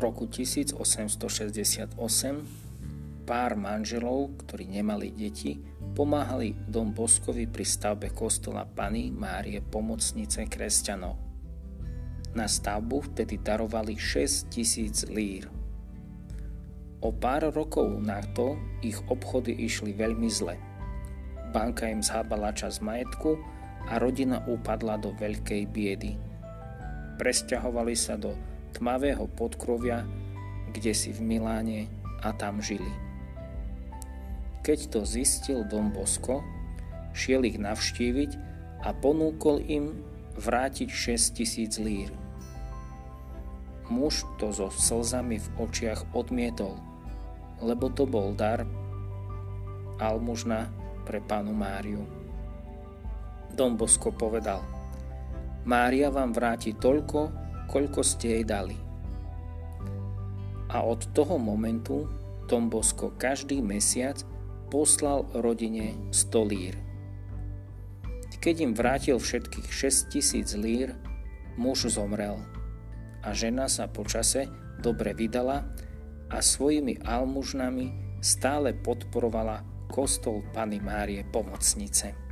roku 1868 pár manželov, ktorí nemali deti, pomáhali Dom Boskovi pri stavbe kostola Pany Márie Pomocnice kresťanov. Na stavbu vtedy darovali 6 tisíc lír. O pár rokov na to ich obchody išli veľmi zle. Banka im zhábala čas majetku a rodina upadla do veľkej biedy. Presťahovali sa do tmavého podkrovia, kde si v Miláne a tam žili. Keď to zistil Don Bosco, šiel ich navštíviť a ponúkol im vrátiť 6 tisíc lír. Muž to so slzami v očiach odmietol, lebo to bol dar almužna pre panu Máriu. Don Bosco povedal, Mária vám vráti toľko, koľko ste jej dali. A od toho momentu Tom Bosko každý mesiac poslal rodine 100 lír. Keď im vrátil všetkých 6 tisíc lír, muž zomrel a žena sa po čase dobre vydala a svojimi almužnami stále podporovala kostol Pany Márie Pomocnice.